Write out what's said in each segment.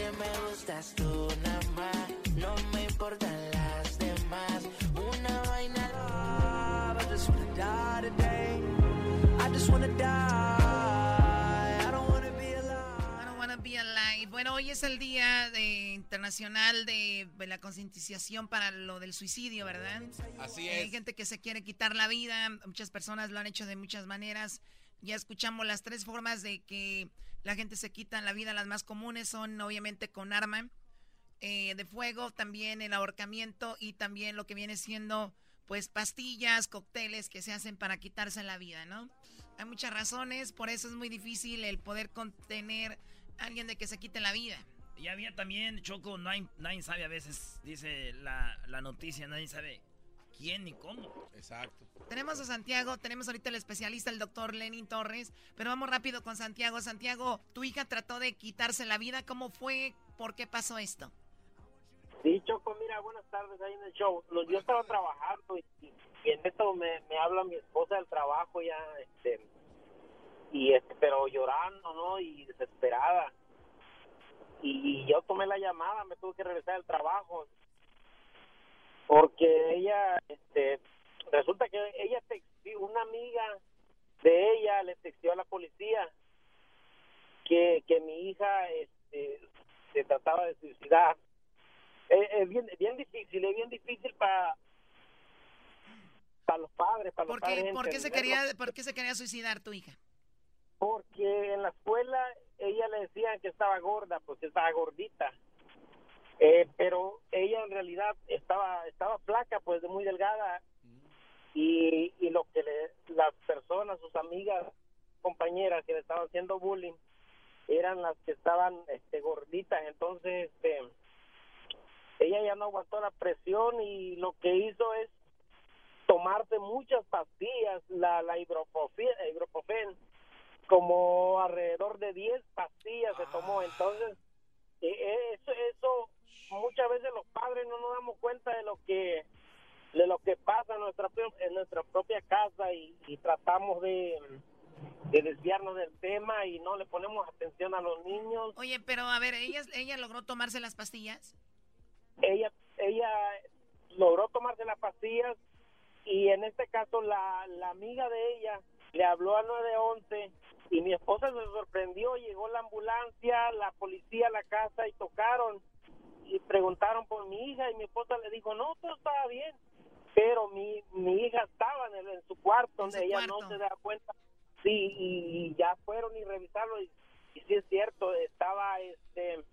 que me gustas tú nada más. No me importan las demás. Una vaina. I just wanna die today. I just wanna die. I don't wanna be alive. I don't wanna be alive. Bueno, hoy es el día de, internacional de, de la concientización para lo del suicidio, ¿verdad? Así Hay es. gente que se quiere quitar la vida. Muchas personas lo han hecho de muchas maneras. Ya escuchamos las tres formas de que la gente se quita la vida. Las más comunes son obviamente con arma eh, de fuego, también el ahorcamiento y también lo que viene siendo pues pastillas, cócteles que se hacen para quitarse la vida, ¿no? Hay muchas razones, por eso es muy difícil el poder contener a alguien de que se quite la vida. Y había también, Choco, nadie, nadie sabe a veces, dice la, la noticia, nadie sabe quién ni cómo. Exacto. Tenemos a Santiago, tenemos ahorita el especialista, el doctor Lenin Torres, pero vamos rápido con Santiago. Santiago, tu hija trató de quitarse la vida, ¿cómo fue? ¿Por qué pasó esto? Sí, Choco, mira, buenas tardes ahí en el show. Lo- Yo estaba trabajando y, y- y en esto me, me habla mi esposa del trabajo ya, este, y este, pero llorando, ¿no? Y desesperada. Y, y yo tomé la llamada, me tuve que regresar al trabajo. Porque ella, este, resulta que ella, texti- una amiga de ella le textió a la policía que, que mi hija, este, se trataba de suicidar es, es bien, bien difícil, es bien difícil para para los padres, para los ¿Por padres qué, por qué se quería, ¿Por qué se quería suicidar tu hija? Porque en la escuela ella le decían que estaba gorda, pues estaba gordita. Eh, pero ella en realidad estaba estaba flaca, pues muy delgada. Y, y lo que le, las personas, sus amigas, compañeras que le estaban haciendo bullying, eran las que estaban este, gorditas. Entonces, este, ella ya no aguantó la presión y lo que hizo es tomarse muchas pastillas, la, la ibuprofen, como alrededor de 10 pastillas se tomó. Entonces, eh, eh, eso, eso muchas veces los padres no nos damos cuenta de lo que de lo que pasa en nuestra en nuestra propia casa y, y tratamos de, de desviarnos del tema y no le ponemos atención a los niños. Oye, pero a ver, ¿ella, ella logró tomarse las pastillas? ella ella logró tomarse las pastillas y en este caso la, la amiga de ella le habló al 911 y mi esposa se sorprendió, llegó la ambulancia, la policía a la casa y tocaron y preguntaron por mi hija y mi esposa le dijo, no, todo estaba bien, pero mi, mi hija estaba en, el- en su cuarto donde su ella no se da cuenta, sí, y, y ya fueron y revisarlo y, y sí es cierto, estaba este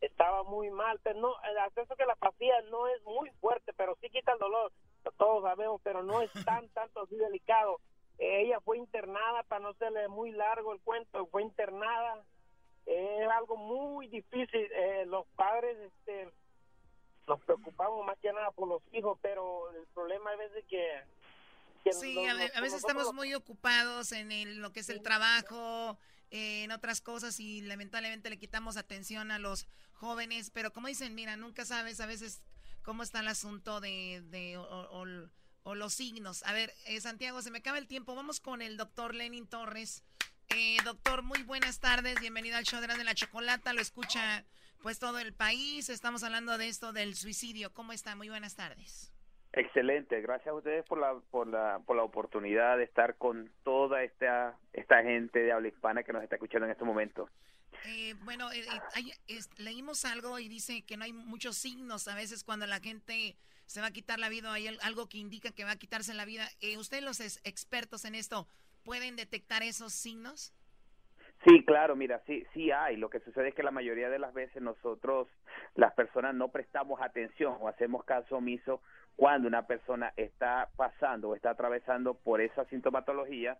estaba muy mal, pero no, el acceso que la pastilla no es muy fuerte, pero sí quita el dolor, todos sabemos, pero no es tan, tanto así delicado. Ella fue internada, para no serle muy largo el cuento, fue internada, es algo muy difícil, Eh, los padres, este, nos preocupamos más que nada por los hijos, pero el problema es veces que... que Sí, los- a, a veces estamos los- muy ocupados en el- lo que es el trabajo, eh, en otras cosas y lamentablemente le quitamos atención a los jóvenes, pero como dicen, mira, nunca sabes a veces cómo está el asunto de, de o, o- o los signos. A ver, eh, Santiago, se me acaba el tiempo, vamos con el doctor Lenin Torres. Eh, doctor, muy buenas tardes, bienvenido al show de la Chocolata, lo escucha pues todo el país, estamos hablando de esto del suicidio, ¿cómo está? Muy buenas tardes. Excelente, gracias a ustedes por la, por la, por la oportunidad de estar con toda esta, esta gente de habla hispana que nos está escuchando en este momento. Eh, bueno, eh, eh, hay- es- leímos algo y dice que no hay muchos signos a veces cuando la gente se va a quitar la vida, hay al- algo que indica que va a quitarse la vida. Eh, ¿Ustedes los es- expertos en esto pueden detectar esos signos? Sí, claro, mira, sí, sí hay. Lo que sucede es que la mayoría de las veces nosotros, las personas, no prestamos atención o hacemos caso omiso cuando una persona está pasando o está atravesando por esa sintomatología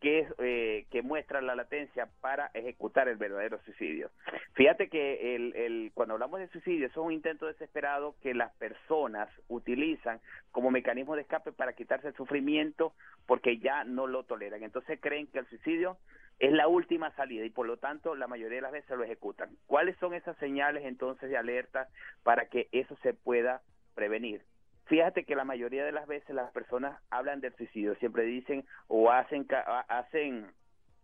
que eh, que muestra la latencia para ejecutar el verdadero suicidio. Fíjate que el, el, cuando hablamos de suicidio, eso es un intento desesperado que las personas utilizan como mecanismo de escape para quitarse el sufrimiento porque ya no lo toleran. Entonces creen que el suicidio es la última salida y por lo tanto la mayoría de las veces lo ejecutan. ¿Cuáles son esas señales entonces de alerta para que eso se pueda prevenir? Fíjate que la mayoría de las veces las personas hablan del suicidio, siempre dicen o hacen hacen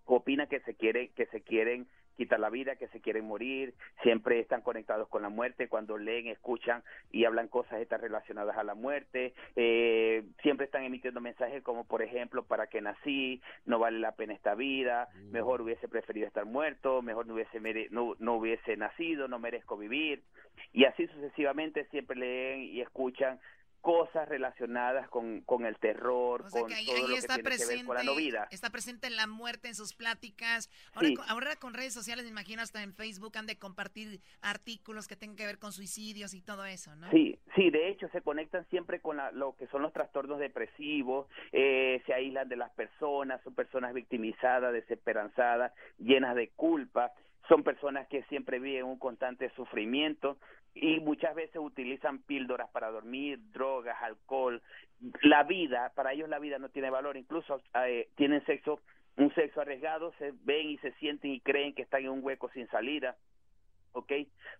opinan que se quieren que se quieren quitar la vida, que se quieren morir, siempre están conectados con la muerte, cuando leen, escuchan y hablan cosas están relacionadas a la muerte, eh, siempre están emitiendo mensajes como por ejemplo, para que nací, no vale la pena esta vida, mm. mejor hubiese preferido estar muerto, mejor no hubiese, no, no hubiese nacido, no merezco vivir, y así sucesivamente siempre leen y escuchan cosas relacionadas con, con el terror, con todo lo está que presente, que ver con la vida. Está presente en la muerte, en sus pláticas. Ahora, ahora con redes sociales, me imagino hasta en Facebook han de compartir artículos que tengan que ver con suicidios y todo eso, ¿no? Sí, sí, de hecho se conectan siempre con lo que son los trastornos depresivos, eh, se aíslan de las personas, son personas victimizadas, desesperanzadas, llenas de culpa son personas que siempre viven un constante sufrimiento y muchas veces utilizan píldoras para dormir, drogas, alcohol. La vida, para ellos la vida no tiene valor, incluso eh, tienen sexo, un sexo arriesgado, se ven y se sienten y creen que están en un hueco sin salida, ¿ok?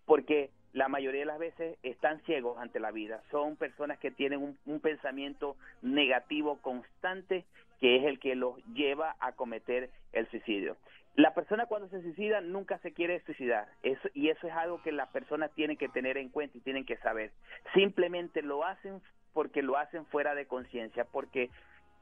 Porque la mayoría de las veces están ciegos ante la vida, son personas que tienen un, un pensamiento negativo constante que es el que los lleva a cometer el suicidio. La persona cuando se suicida nunca se quiere suicidar eso, y eso es algo que las personas tienen que tener en cuenta y tienen que saber. Simplemente lo hacen porque lo hacen fuera de conciencia, porque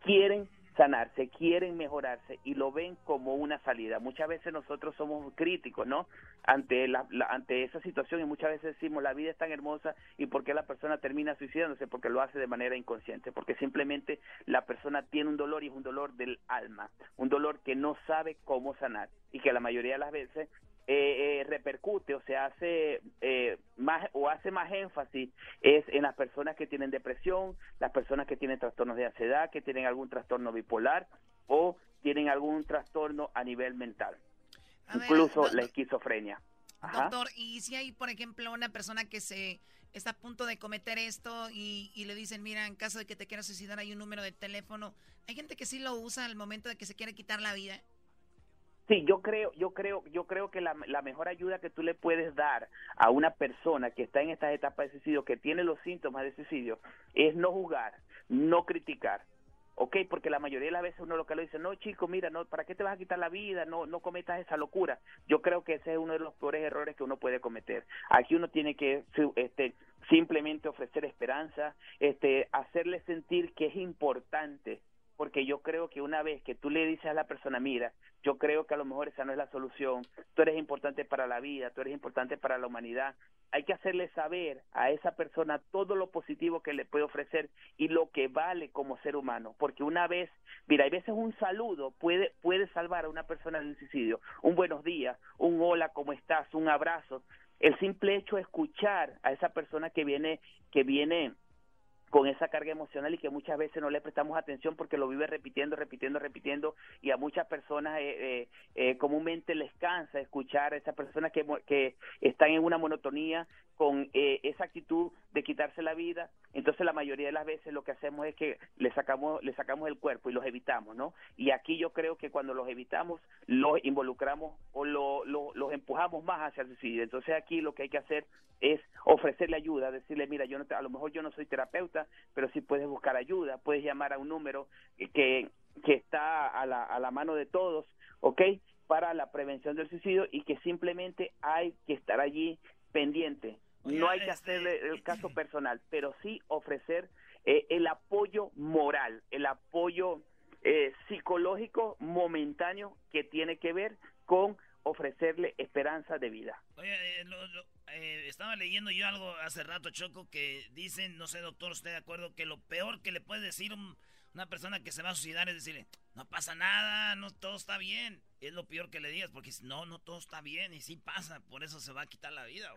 quieren sanarse, quieren mejorarse y lo ven como una salida. Muchas veces nosotros somos críticos, ¿no? Ante la, ante esa situación y muchas veces decimos la vida es tan hermosa y por qué la persona termina suicidándose porque lo hace de manera inconsciente, porque simplemente la persona tiene un dolor y es un dolor del alma, un dolor que no sabe cómo sanar y que la mayoría de las veces eh, eh, repercute o se hace eh, más o hace más énfasis es en las personas que tienen depresión, las personas que tienen trastornos de ansiedad, que tienen algún trastorno bipolar o tienen algún trastorno a nivel mental, incluso la esquizofrenia. Doctor, y si hay, por ejemplo, una persona que se está a punto de cometer esto y, y, le dicen, mira, en caso de que te quieras suicidar hay un número de teléfono, hay gente que sí lo usa al momento de que se quiere quitar la vida. Sí, yo creo, yo creo, yo creo que la, mejor ayuda que tú le puedes dar a una persona que está en esta etapa de suicidio, que tiene los síntomas de suicidio, es no juzgar, no criticar, ¿ok? Porque la mayoría de las veces uno lo que le dice, no, chico, mira, no, ¿para qué te vas a quitar la vida? No, no cometas esa locura. Yo creo que ese es uno de los peores errores que uno puede cometer. Aquí uno tiene que, este, simplemente ofrecer esperanza, este, hacerle sentir que es importante porque yo creo que una vez que tú le dices a la persona, mira, yo creo que a lo mejor esa no es la solución, tú eres importante para la vida, tú eres importante para la humanidad, hay que hacerle saber a esa persona todo lo positivo que le puede ofrecer y lo que vale como ser humano, porque una vez, mira, hay veces un saludo puede, puede salvar a una persona del suicidio, un buenos días, un hola, ¿cómo estás?, un abrazo, el simple hecho de escuchar a esa persona que viene, que viene con esa carga emocional y que muchas veces no le prestamos atención porque lo vive repitiendo, repitiendo, repitiendo y a muchas personas eh, eh, eh, comúnmente les cansa escuchar a esas personas que, están en una monotonía con esa actitud de quitarse la vida, entonces la mayoría de las veces lo que hacemos es que le sacamos, le sacamos el cuerpo y los evitamos, ¿no? Y aquí yo creo que cuando los evitamos, los involucramos o lo, los empujamos más hacia el suicidio. Entonces aquí lo que hay que hacer es ofrecerle ayuda, decirle, mira, yo no a lo mejor yo no soy terapeuta, pero sí puedes buscar ayuda, puedes llamar a un número que, que está a la, a la mano de todos, ¿ok? Para la prevención del suicidio y que simplemente hay que estar allí pendiente. No hay que este, hacerle el caso personal, pero sí ofrecer eh, el apoyo moral, el apoyo eh, psicológico momentáneo que tiene que ver con ofrecerle esperanza de vida. Oye, eh, eh, estaba leyendo yo algo hace rato, Choco, que dicen, no sé, doctor, ¿usted de acuerdo? Que lo peor que le puede decir una persona que se va a suicidar es decirle, no pasa nada, no todo está bien es lo peor que le digas, porque no, no todo está bien y sí pasa, por eso se va a quitar la vida.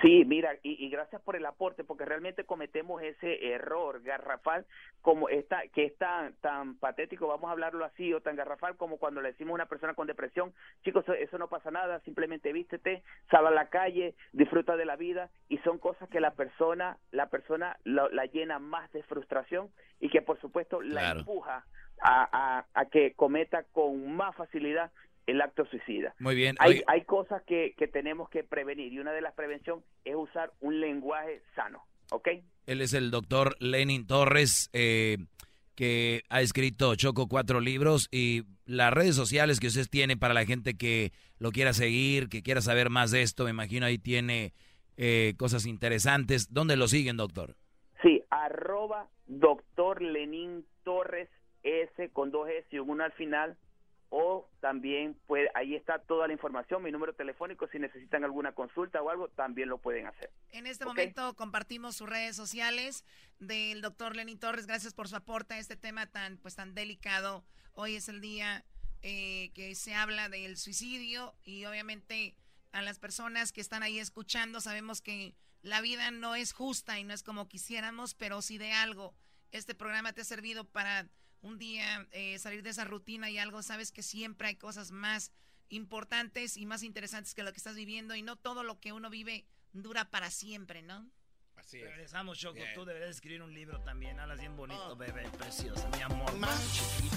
Sí, mira, y, gracias por el aporte, porque realmente cometemos ese error garrafal como esta, que es tan, tan patético, vamos a hablarlo así, o tan garrafal como cuando le decimos a una persona con depresión, chicos, eso no pasa nada, simplemente vístete, sal a la calle, disfruta de la vida, y son cosas que la persona, la persona la llena más de frustración y que por supuesto la empuja a, a, que cometa con más facilidad el acto suicida. Muy bien. Hay, hay cosas que, que tenemos que prevenir y una de las prevenciones es usar un lenguaje sano, ¿ok? Él es el doctor Lenin Torres. Eh, que ha escrito Choco cuatro libros y las redes sociales que usted tiene para la gente que lo quiera seguir, que quiera saber más de esto, me imagino ahí tiene eh, cosas interesantes. ¿Dónde lo siguen, doctor? Sí, arroba doctor Torres S con dos S y un al final o también puede, ahí está toda la información, mi número telefónico, si necesitan alguna consulta o algo, también lo pueden hacer. En este momento compartimos sus redes sociales del doctor Lenín Torres, gracias por su aporte a este tema tan, pues, tan delicado. Hoy es el día eh, que se habla del suicidio y obviamente a las personas que están ahí escuchando sabemos que la vida no es justa y no es como quisiéramos, pero si de algo este programa te ha servido para un día eh, salir de esa rutina y algo, sabes que siempre hay cosas más importantes y más interesantes que lo que estás viviendo y no todo lo que uno vive dura para siempre, ¿no? Así es. Regresamos, Choco. Tú deberías escribir un libro también. Hablas bien bonito, oh. bebé. Preciosa, mi amor. Más chiquita.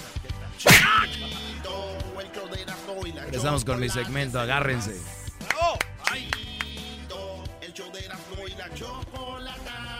Regresamos con mi segmento. Agárrense. El show de la chocolata